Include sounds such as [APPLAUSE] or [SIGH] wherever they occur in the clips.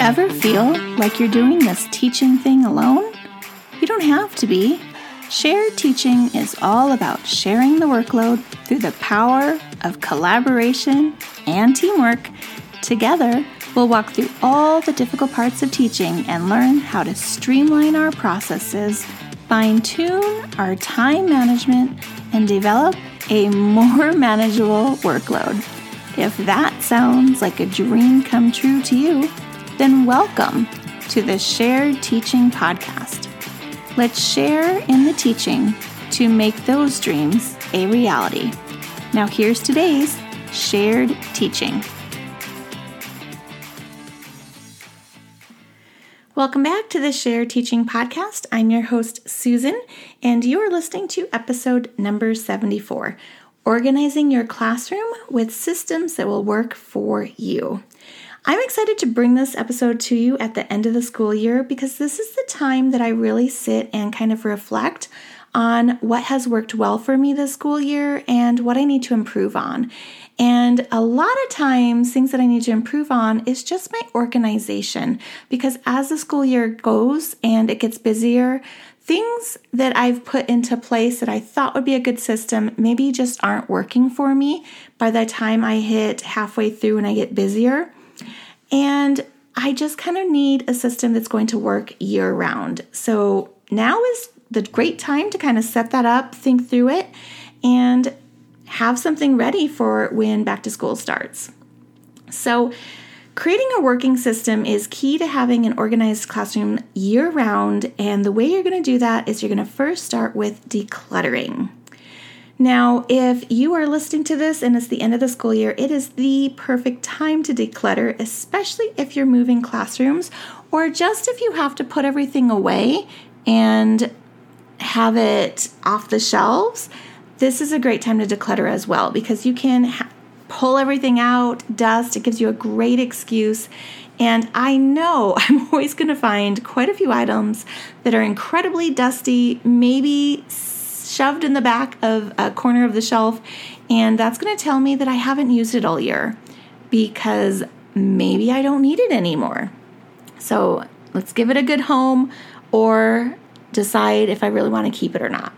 Ever feel like you're doing this teaching thing alone? You don't have to be. Shared teaching is all about sharing the workload through the power of collaboration and teamwork. Together, we'll walk through all the difficult parts of teaching and learn how to streamline our processes, fine tune our time management, and develop a more [LAUGHS] manageable workload. If that sounds like a dream come true to you, then welcome to the Shared Teaching Podcast. Let's share in the teaching to make those dreams a reality. Now, here's today's shared teaching. Welcome back to the Shared Teaching Podcast. I'm your host, Susan, and you are listening to episode number 74 Organizing Your Classroom with Systems That Will Work for You. I'm excited to bring this episode to you at the end of the school year because this is the time that I really sit and kind of reflect on what has worked well for me this school year and what I need to improve on. And a lot of times, things that I need to improve on is just my organization because as the school year goes and it gets busier, things that I've put into place that I thought would be a good system maybe just aren't working for me by the time I hit halfway through and I get busier. And I just kind of need a system that's going to work year round. So now is the great time to kind of set that up, think through it, and have something ready for when back to school starts. So, creating a working system is key to having an organized classroom year round. And the way you're going to do that is you're going to first start with decluttering. Now, if you are listening to this and it's the end of the school year, it is the perfect time to declutter, especially if you're moving classrooms or just if you have to put everything away and have it off the shelves. This is a great time to declutter as well because you can ha- pull everything out, dust, it gives you a great excuse. And I know [LAUGHS] I'm always going to find quite a few items that are incredibly dusty, maybe shoved in the back of a corner of the shelf, and that's going to tell me that I haven't used it all year because maybe I don't need it anymore. So let's give it a good home or decide if I really want to keep it or not.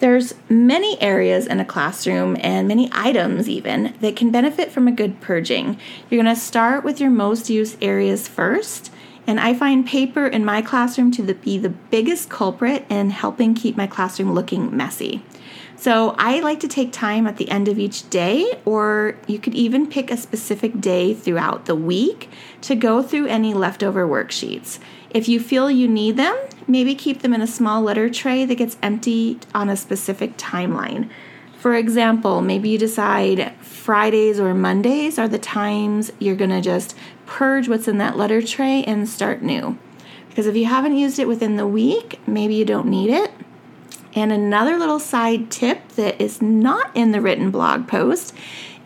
There's many areas in a classroom and many items even that can benefit from a good purging. You're going to start with your most used areas first and I find paper in my classroom to be the biggest culprit in helping keep my classroom looking messy. So I like to take time at the end of each day, or you could even pick a specific day throughout the week to go through any leftover worksheets. If you feel you need them, maybe keep them in a small letter tray that gets emptied on a specific timeline. For example, maybe you decide Fridays or Mondays are the times you're going to just purge what's in that letter tray and start new. Because if you haven't used it within the week, maybe you don't need it. And another little side tip that is not in the written blog post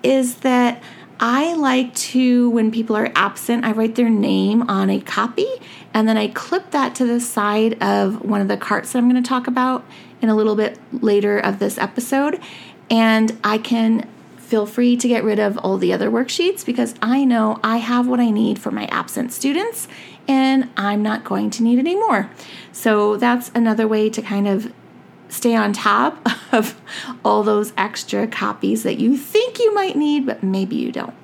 is that I like to, when people are absent, I write their name on a copy and then I clip that to the side of one of the carts that I'm going to talk about in a little bit later of this episode. And I can feel free to get rid of all the other worksheets because I know I have what I need for my absent students and I'm not going to need any more. So that's another way to kind of stay on top [LAUGHS] of all those extra copies that you think you might need, but maybe you don't.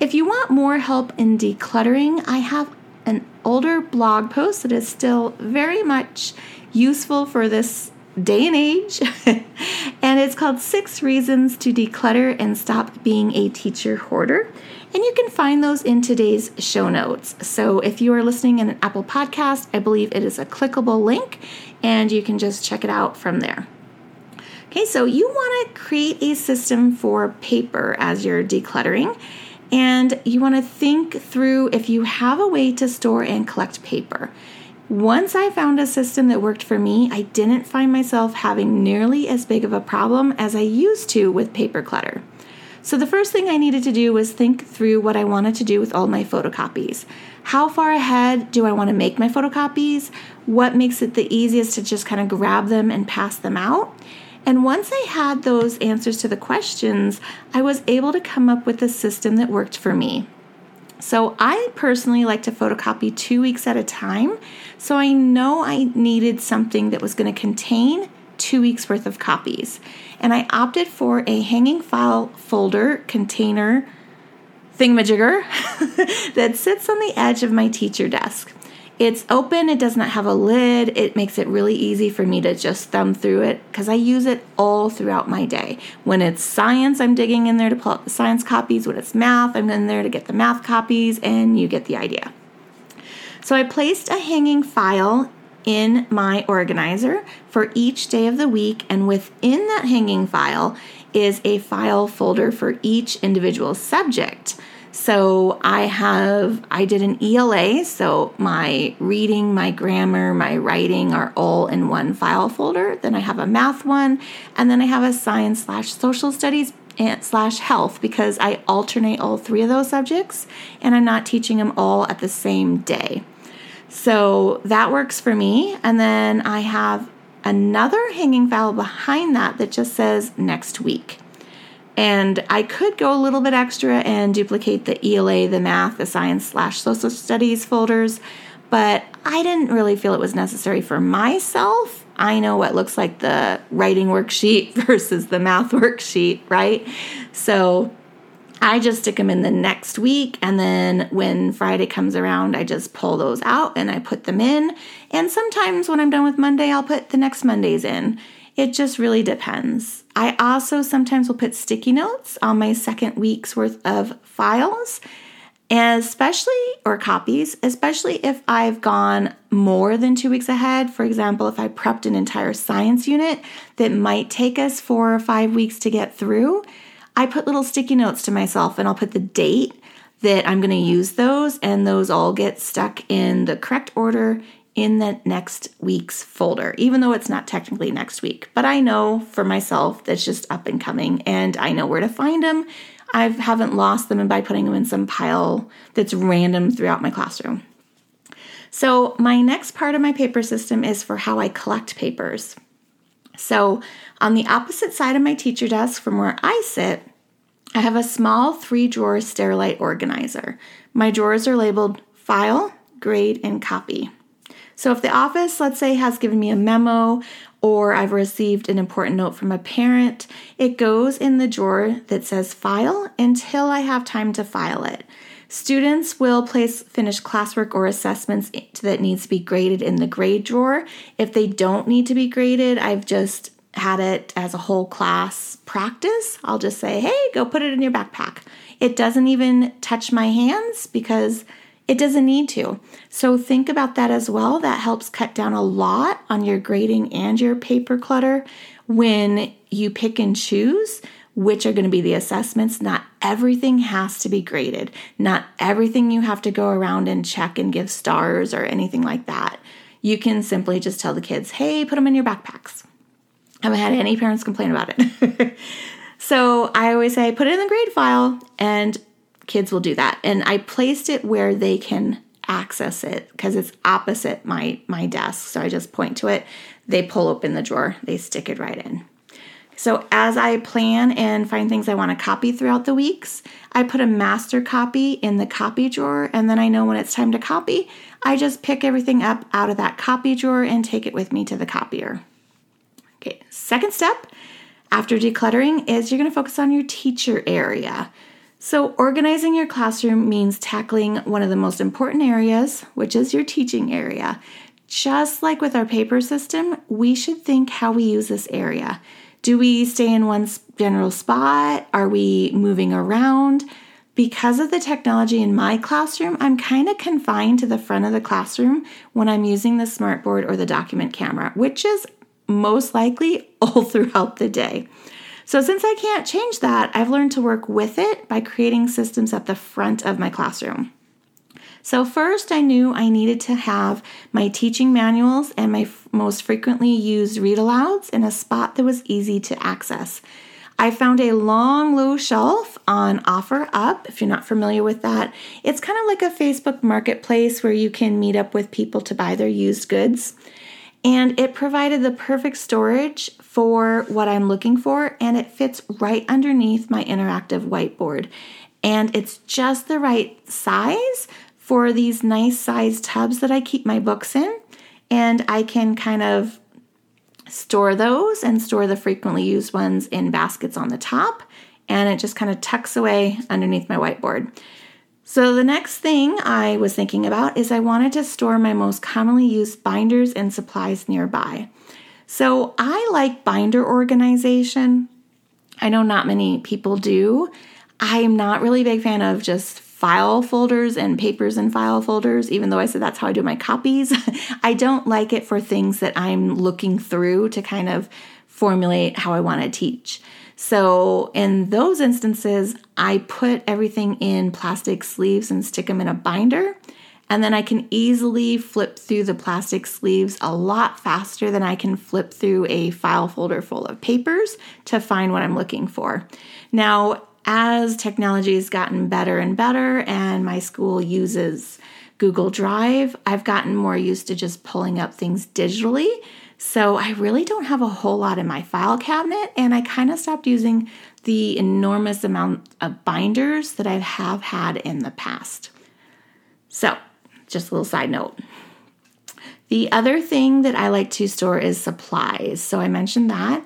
If you want more help in decluttering, I have an older blog post that is still very much useful for this day and age. [LAUGHS] and it's called Six Reasons to Declutter and Stop Being a Teacher Hoarder. And you can find those in today's show notes. So if you are listening in an Apple podcast, I believe it is a clickable link and you can just check it out from there. Okay, so you want to create a system for paper as you're decluttering. And you want to think through if you have a way to store and collect paper. Once I found a system that worked for me, I didn't find myself having nearly as big of a problem as I used to with paper clutter. So, the first thing I needed to do was think through what I wanted to do with all my photocopies. How far ahead do I want to make my photocopies? What makes it the easiest to just kind of grab them and pass them out? And once I had those answers to the questions, I was able to come up with a system that worked for me. So I personally like to photocopy two weeks at a time. So I know I needed something that was going to contain two weeks worth of copies. And I opted for a hanging file folder container thingamajigger [LAUGHS] that sits on the edge of my teacher desk. It's open, it does not have a lid. It makes it really easy for me to just thumb through it because I use it all throughout my day. When it's science, I'm digging in there to pull out the science copies. When it's math, I'm in there to get the math copies, and you get the idea. So I placed a hanging file in my organizer for each day of the week, and within that hanging file is a file folder for each individual subject. So I have, I did an ELA, so my reading, my grammar, my writing are all in one file folder. Then I have a math one, and then I have a science slash social studies and slash health because I alternate all three of those subjects and I'm not teaching them all at the same day. So that works for me. And then I have another hanging file behind that that just says next week. And I could go a little bit extra and duplicate the ELA, the math, the science slash social studies folders, but I didn't really feel it was necessary for myself. I know what looks like the writing worksheet [LAUGHS] versus the math worksheet, right? So I just stick them in the next week, and then when Friday comes around, I just pull those out and I put them in. And sometimes when I'm done with Monday, I'll put the next Mondays in. It just really depends. I also sometimes will put sticky notes on my second week's worth of files, especially or copies, especially if I've gone more than two weeks ahead. For example, if I prepped an entire science unit that might take us four or five weeks to get through, I put little sticky notes to myself and I'll put the date that I'm going to use those, and those all get stuck in the correct order in the next week's folder, even though it's not technically next week. But I know for myself that's just up and coming and I know where to find them. I haven't lost them by putting them in some pile that's random throughout my classroom. So, my next part of my paper system is for how I collect papers. So, on the opposite side of my teacher desk from where I sit, I have a small three drawer Sterilite organizer. My drawers are labeled file, grade, and copy. So if the office, let's say, has given me a memo or I've received an important note from a parent, it goes in the drawer that says file until I have time to file it. Students will place finished classwork or assessments that needs to be graded in the grade drawer. If they don't need to be graded, I've just had it as a whole class practice. I'll just say, hey, go put it in your backpack. It doesn't even touch my hands because it doesn't need to. So think about that as well. That helps cut down a lot on your grading and your paper clutter when you pick and choose which are going to be the assessments. Not everything has to be graded. Not everything you have to go around and check and give stars or anything like that. You can simply just tell the kids, hey, put them in your backpacks. I haven't had any parents complain about it. [LAUGHS] so I always say, put it in the grade file and kids will do that. And I placed it where they can access it because it's opposite my my desk. So I just point to it. They pull open the drawer. They stick it right in. So as I plan and find things I want to copy throughout the weeks, I put a master copy in the copy drawer and then I know when it's time to copy, I just pick everything up out of that copy drawer and take it with me to the copier. Okay, second step after decluttering is you're going to focus on your teacher area. So, organizing your classroom means tackling one of the most important areas, which is your teaching area. Just like with our paper system, we should think how we use this area. Do we stay in one general spot? Are we moving around? Because of the technology in my classroom, I'm kind of confined to the front of the classroom when I'm using the smartboard or the document camera, which is most likely [LAUGHS] all throughout the day. So, since I can't change that, I've learned to work with it by creating systems at the front of my classroom. So, first, I knew I needed to have my teaching manuals and my f- most frequently used read alouds in a spot that was easy to access. I found a long, low shelf on OfferUp. If you're not familiar with that, it's kind of like a Facebook marketplace where you can meet up with people to buy their used goods. And it provided the perfect storage for what I'm looking for, and it fits right underneath my interactive whiteboard. And it's just the right size for these nice sized tubs that I keep my books in. And I can kind of store those and store the frequently used ones in baskets on the top. And it just kind of tucks away underneath my whiteboard. So, the next thing I was thinking about is I wanted to store my most commonly used binders and supplies nearby. So, I like binder organization. I know not many people do. I'm not really a big fan of just file folders and papers and file folders, even though I said that's how I do my copies. [LAUGHS] I don't like it for things that I'm looking through to kind of formulate how I want to teach. So, in those instances, I put everything in plastic sleeves and stick them in a binder. And then I can easily flip through the plastic sleeves a lot faster than I can flip through a file folder full of papers to find what I'm looking for. Now, as technology has gotten better and better, and my school uses Google Drive, I've gotten more used to just pulling up things digitally. So I really don't have a whole lot in my file cabinet, and I kind of stopped using the enormous amount of binders that I have had in the past. So, just a little side note. The other thing that I like to store is supplies. So I mentioned that.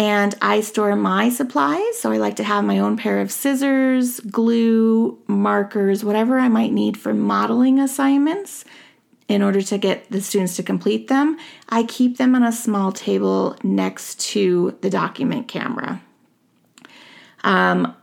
And I store my supplies. So I like to have my own pair of scissors, glue, markers, whatever I might need for modeling assignments in order to get the students to complete them. I keep them on a small table next to the document camera. Um,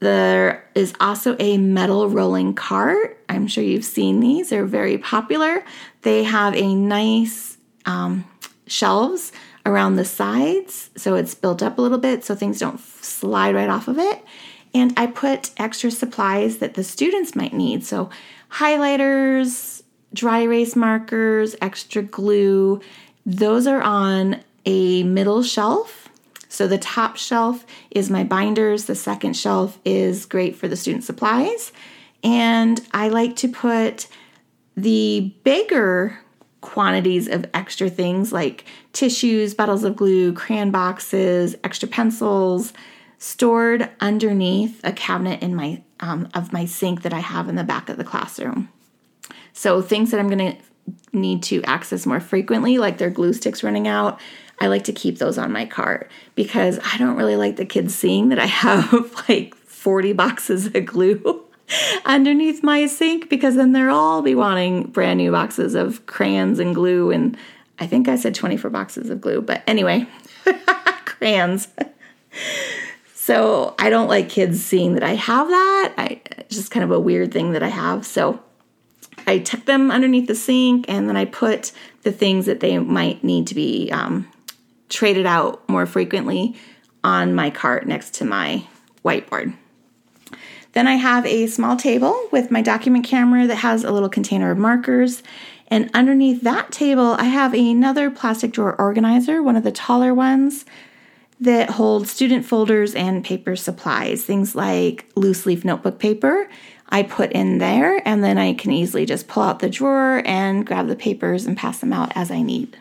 there is also a metal rolling cart. I'm sure you've seen these, they're very popular. They have a nice um, shelves around the sides, so it's built up a little bit so things don't slide right off of it. And I put extra supplies that the students might need. So, highlighters, dry erase markers, extra glue, those are on a middle shelf. So, the top shelf is my binders, the second shelf is great for the student supplies. And I like to put the bigger quantities of extra things like tissues, bottles of glue, crayon boxes, extra pencils stored underneath a cabinet in my um, of my sink that I have in the back of the classroom. So things that I'm going to need to access more frequently, like their glue sticks running out, I like to keep those on my cart because I don't really like the kids seeing that I [LAUGHS] have like 40 boxes of glue [LAUGHS] underneath my sink because then they'll all be wanting brand new boxes of crayons and glue. And I think I said 24 boxes of glue, but anyway, [LAUGHS] crayons. so I don't like kids seeing that I have that. I it's just kind of a weird thing that I have. So I tuck them underneath the sink and then I put the things that they might need to be um, traded out more frequently on my cart next to my whiteboard. Then I have a small table with my document camera that has a little container of markers. And underneath that table, I have another plastic drawer organizer, one of the taller ones that holds student folders and paper supplies, things like loose leaf notebook paper. I put in there, and then I can easily just pull out the drawer and grab the papers and pass them out as I need.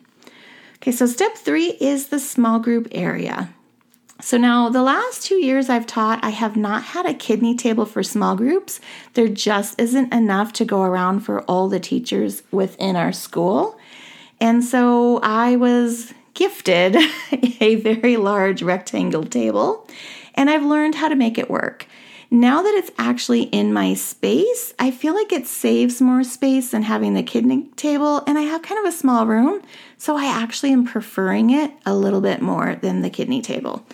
Okay, so step three is the small group area. So now, the last two years I've taught, I have not had a kidney table for small groups. There just isn't enough to go around for all the teachers within our school. And so I was gifted [LAUGHS] a very large rectangle table, and I've learned how to make it work. Now that it's actually in my space, I feel like it saves more space than having the kidney table, and I have kind of a small room, so I actually am preferring it a little bit more than the kidney table.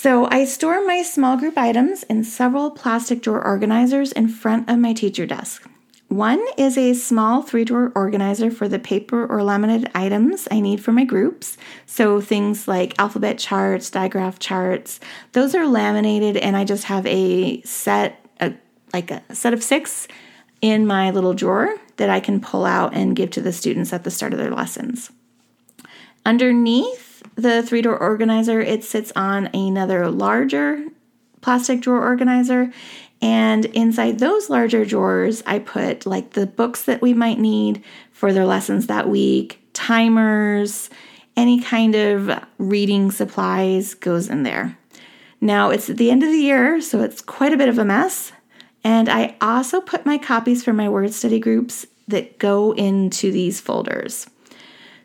So I store my small group items in several plastic drawer organizers in front of my teacher desk. One is a small three drawer organizer for the paper or laminated items I need for my groups. So things like alphabet charts, digraph charts, those are laminated, and I just have a set, a, like a set of six in my little drawer that I can pull out and give to the students at the start of their lessons. Underneath the three drawer organizer, it sits on another larger plastic drawer organizer. And inside those larger drawers, I put like the books that we might need for their lessons that week, timers, any kind of reading supplies goes in there. Now it's at the end of the year, so it's quite a bit of a mess. And I also put my copies for my word study groups that go into these folders.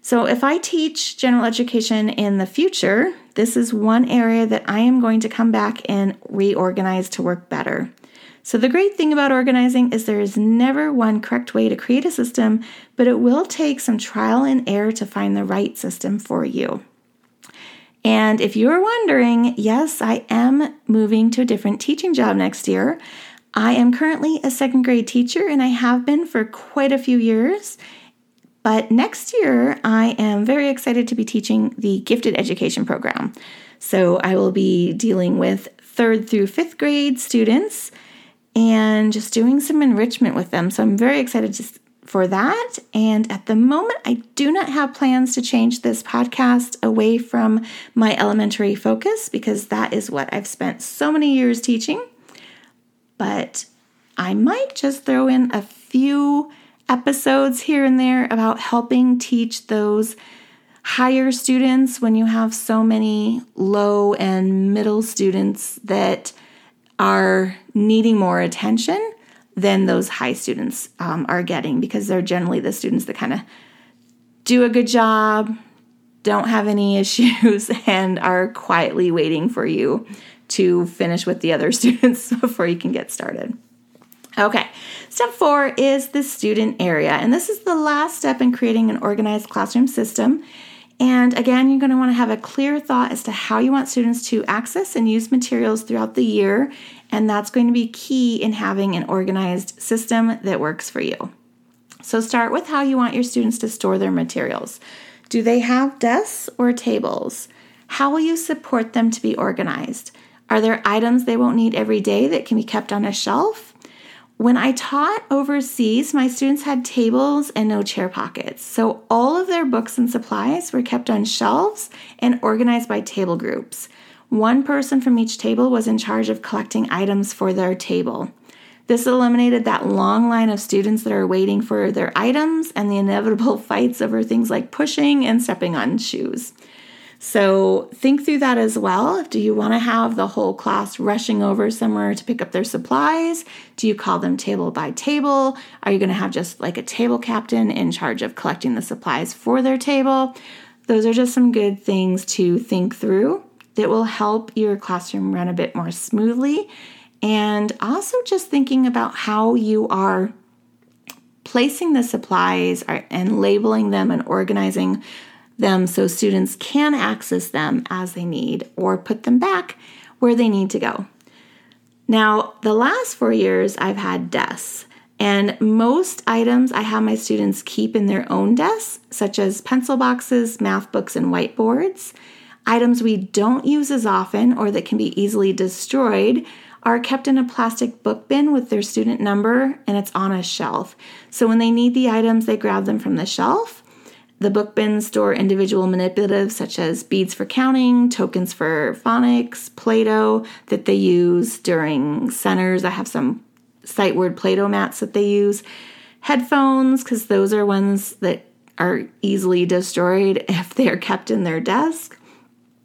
So if I teach general education in the future, this is one area that I am going to come back and reorganize to work better. So, the great thing about organizing is there is never one correct way to create a system, but it will take some trial and error to find the right system for you. And if you're wondering, yes, I am moving to a different teaching job next year. I am currently a second grade teacher and I have been for quite a few years. But next year, I am very excited to be teaching the gifted education program. So I will be dealing with third through fifth grade students and just doing some enrichment with them. So I'm very excited to, for that. And at the moment, I do not have plans to change this podcast away from my elementary focus because that is what I've spent so many years teaching. But I might just throw in a few episodes here and there about helping teach those higher students when you have so many low and middle students that are needing more attention than those high students um, are getting because they're generally the students that kind of do a good job, don't have any [LAUGHS] issues, and are quietly waiting for you to finish with the other [LAUGHS] students before you can get started. Okay, step four is the student area, and this is the last step in creating an organized classroom system. And again, you're going to want to have a clear thought as to how you want students to access and use materials throughout the year, and that's going to be key in having an organized system that works for you. So, start with how you want your students to store their materials. Do they have desks or tables? How will you support them to be organized? Are there items they won't need every day that can be kept on a shelf? When I taught overseas, my students had tables and no chair pockets. So all of their books and supplies were kept on shelves and organized by table groups. One person from each table was in charge of collecting items for their table. This eliminated that long line of students that are waiting for their items and the inevitable [LAUGHS] fights over things like pushing and stepping on shoes. So think through that as well. Do you want to have the whole class rushing over somewhere to pick up their supplies? Do you call them table by table? Are you going to have just like a table captain in charge of collecting the supplies for their table? Those are just some good things to think through that will help your classroom run a bit more smoothly. And also just thinking about how you are placing the supplies uh, and labeling them and organizing them so students can access them as they need or put them back where they need to go. Now, the last four years, I've had desks, and most items I have my students keep in their own desks, such as pencil boxes, math books, and whiteboards. Items we don't use as often or that can be easily destroyed are kept in a plastic book bin with their student number and it's on a shelf. So when they need the items, they grab them from the shelf the book bins store individual manipulatives such as beads for counting, tokens for phonics, Play Doh that they use during centers. I have some sight word Play Doh mats that they use, headphones, because those are ones that are easily destroyed [LAUGHS] if they are kept in their desk.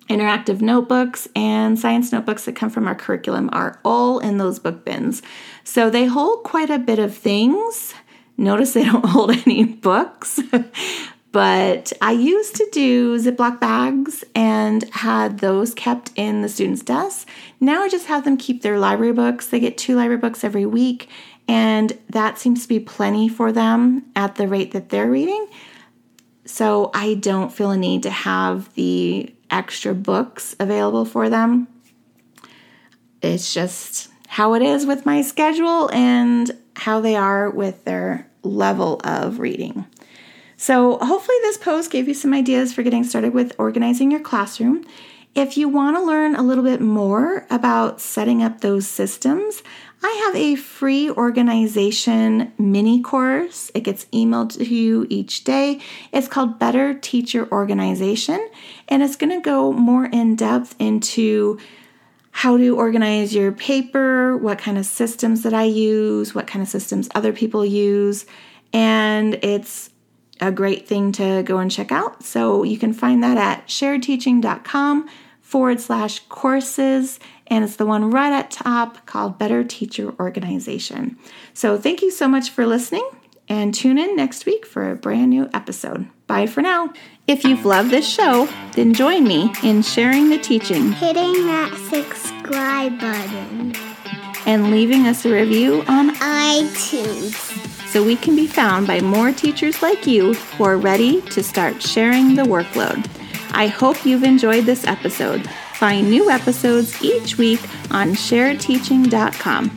Interactive notebooks and science notebooks that come from our curriculum are all in those book bins. So they hold quite a bit of things. Notice they don't [LAUGHS] hold any books, [LAUGHS] but I used to do Ziploc bags and had those kept in the students' desks. Now I just have them keep their library books. They get two library books every week, and that seems to be plenty for them at the rate that they're reading. So I don't feel a need to have the extra books available for them. It's just how it is with my schedule and how they are with their level of reading. So, hopefully, this post gave you some ideas for getting started with organizing your classroom. If you want to learn a little bit more about setting up those systems, I have a free organization mini course. It gets emailed to you each day. It's called Better Teacher Organization, and it's going to go more in depth into how to organize your paper, what kind of systems that I use, what kind of systems other people use, and it's a great thing to go and check out. So you can find that at sharedteaching.com forward slash courses, and it's the one right at top called Better Teacher Organization. So thank you so much for listening, and tune in next week for a brand new episode. Bye for now. If you've loved this show, then join me in sharing the teaching, hitting that subscribe button, and leaving us a review on iTunes so we can be found by more teachers like you who are ready to start sharing the workload. I hope you've enjoyed this episode. Find new episodes each week on sharedteaching.com.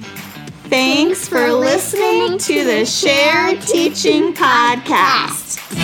Thanks for listening to the Shared Teaching Podcast.